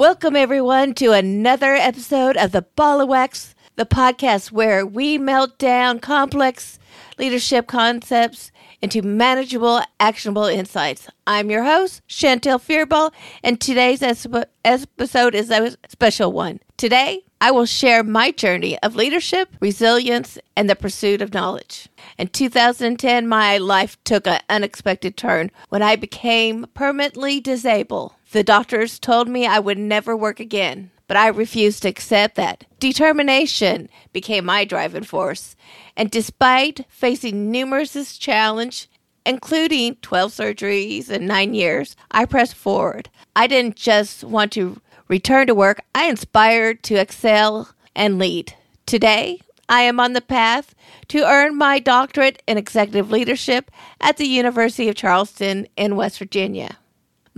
Welcome, everyone, to another episode of the Ball of Wax, the podcast where we melt down complex leadership concepts into manageable, actionable insights. I'm your host, Chantel Fearball, and today's episode is a special one. Today, I will share my journey of leadership, resilience, and the pursuit of knowledge. In 2010, my life took an unexpected turn when I became permanently disabled. The doctors told me I would never work again, but I refused to accept that. Determination became my driving force, and despite facing numerous challenges, including 12 surgeries in nine years, I pressed forward. I didn't just want to return to work, I inspired to excel and lead. Today, I am on the path to earn my doctorate in executive leadership at the University of Charleston in West Virginia.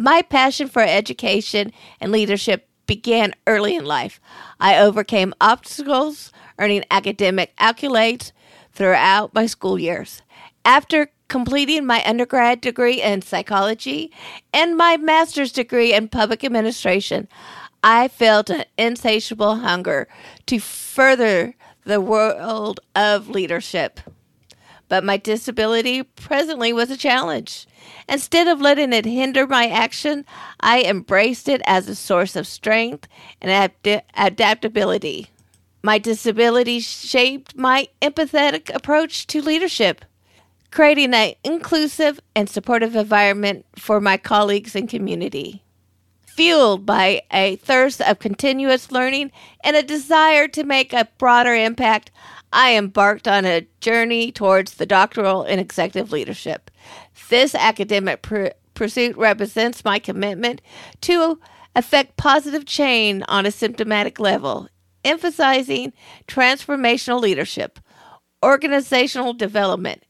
My passion for education and leadership began early in life. I overcame obstacles, earning academic accolades throughout my school years. After completing my undergrad degree in psychology and my master's degree in public administration, I felt an insatiable hunger to further the world of leadership. But my disability presently was a challenge. Instead of letting it hinder my action, I embraced it as a source of strength and ad- adaptability. My disability shaped my empathetic approach to leadership, creating an inclusive and supportive environment for my colleagues and community. Fueled by a thirst of continuous learning and a desire to make a broader impact, I embarked on a journey towards the doctoral in executive leadership. This academic pr- pursuit represents my commitment to affect positive change on a symptomatic level, emphasizing transformational leadership, organizational development,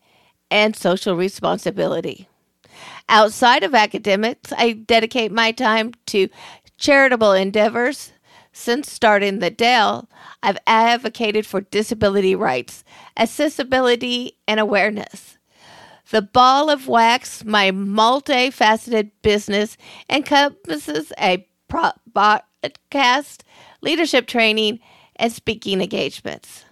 and social responsibility. Outside of academics, I dedicate my time to charitable endeavors, since starting the Dell, I've advocated for disability rights, accessibility, and awareness. The Ball of Wax, my multifaceted business, encompasses a podcast, leadership training, and speaking engagements.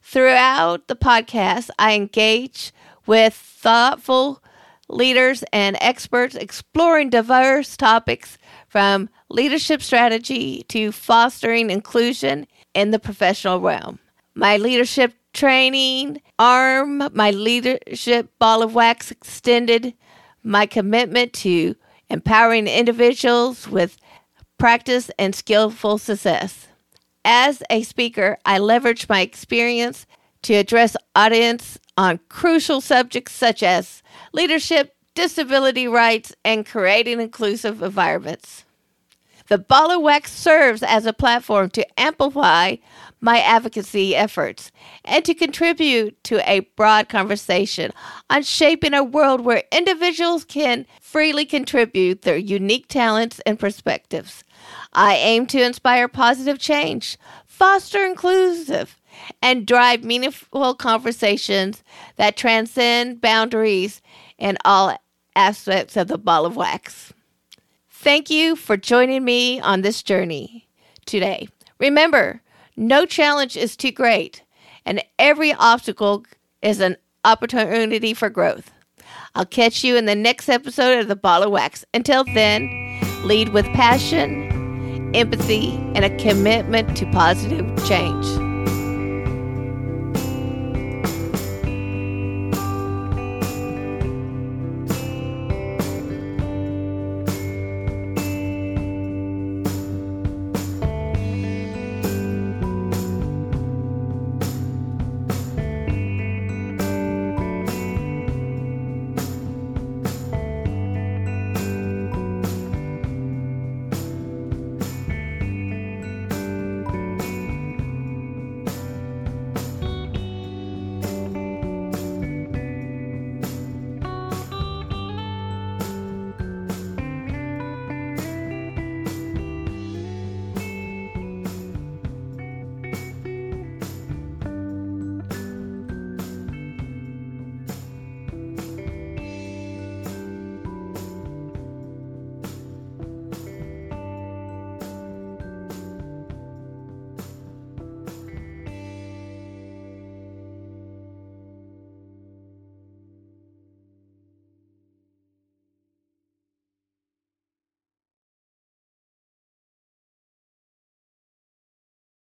Throughout the podcast, I engage with thoughtful leaders and experts exploring diverse topics from leadership strategy to fostering inclusion in the professional realm. My leadership training arm, my leadership ball of wax extended, my commitment to empowering individuals with practice and skillful success. As a speaker, I leverage my experience to address audience on crucial subjects such as leadership, disability rights, and creating inclusive environments. The Ball of Wax serves as a platform to amplify my advocacy efforts and to contribute to a broad conversation on shaping a world where individuals can freely contribute their unique talents and perspectives. I aim to inspire positive change, foster inclusive, and drive meaningful conversations that transcend boundaries in all aspects of the ball of wax. Thank you for joining me on this journey today. Remember, no challenge is too great, and every obstacle is an opportunity for growth. I'll catch you in the next episode of The Ball of Wax. Until then, lead with passion, empathy, and a commitment to positive change.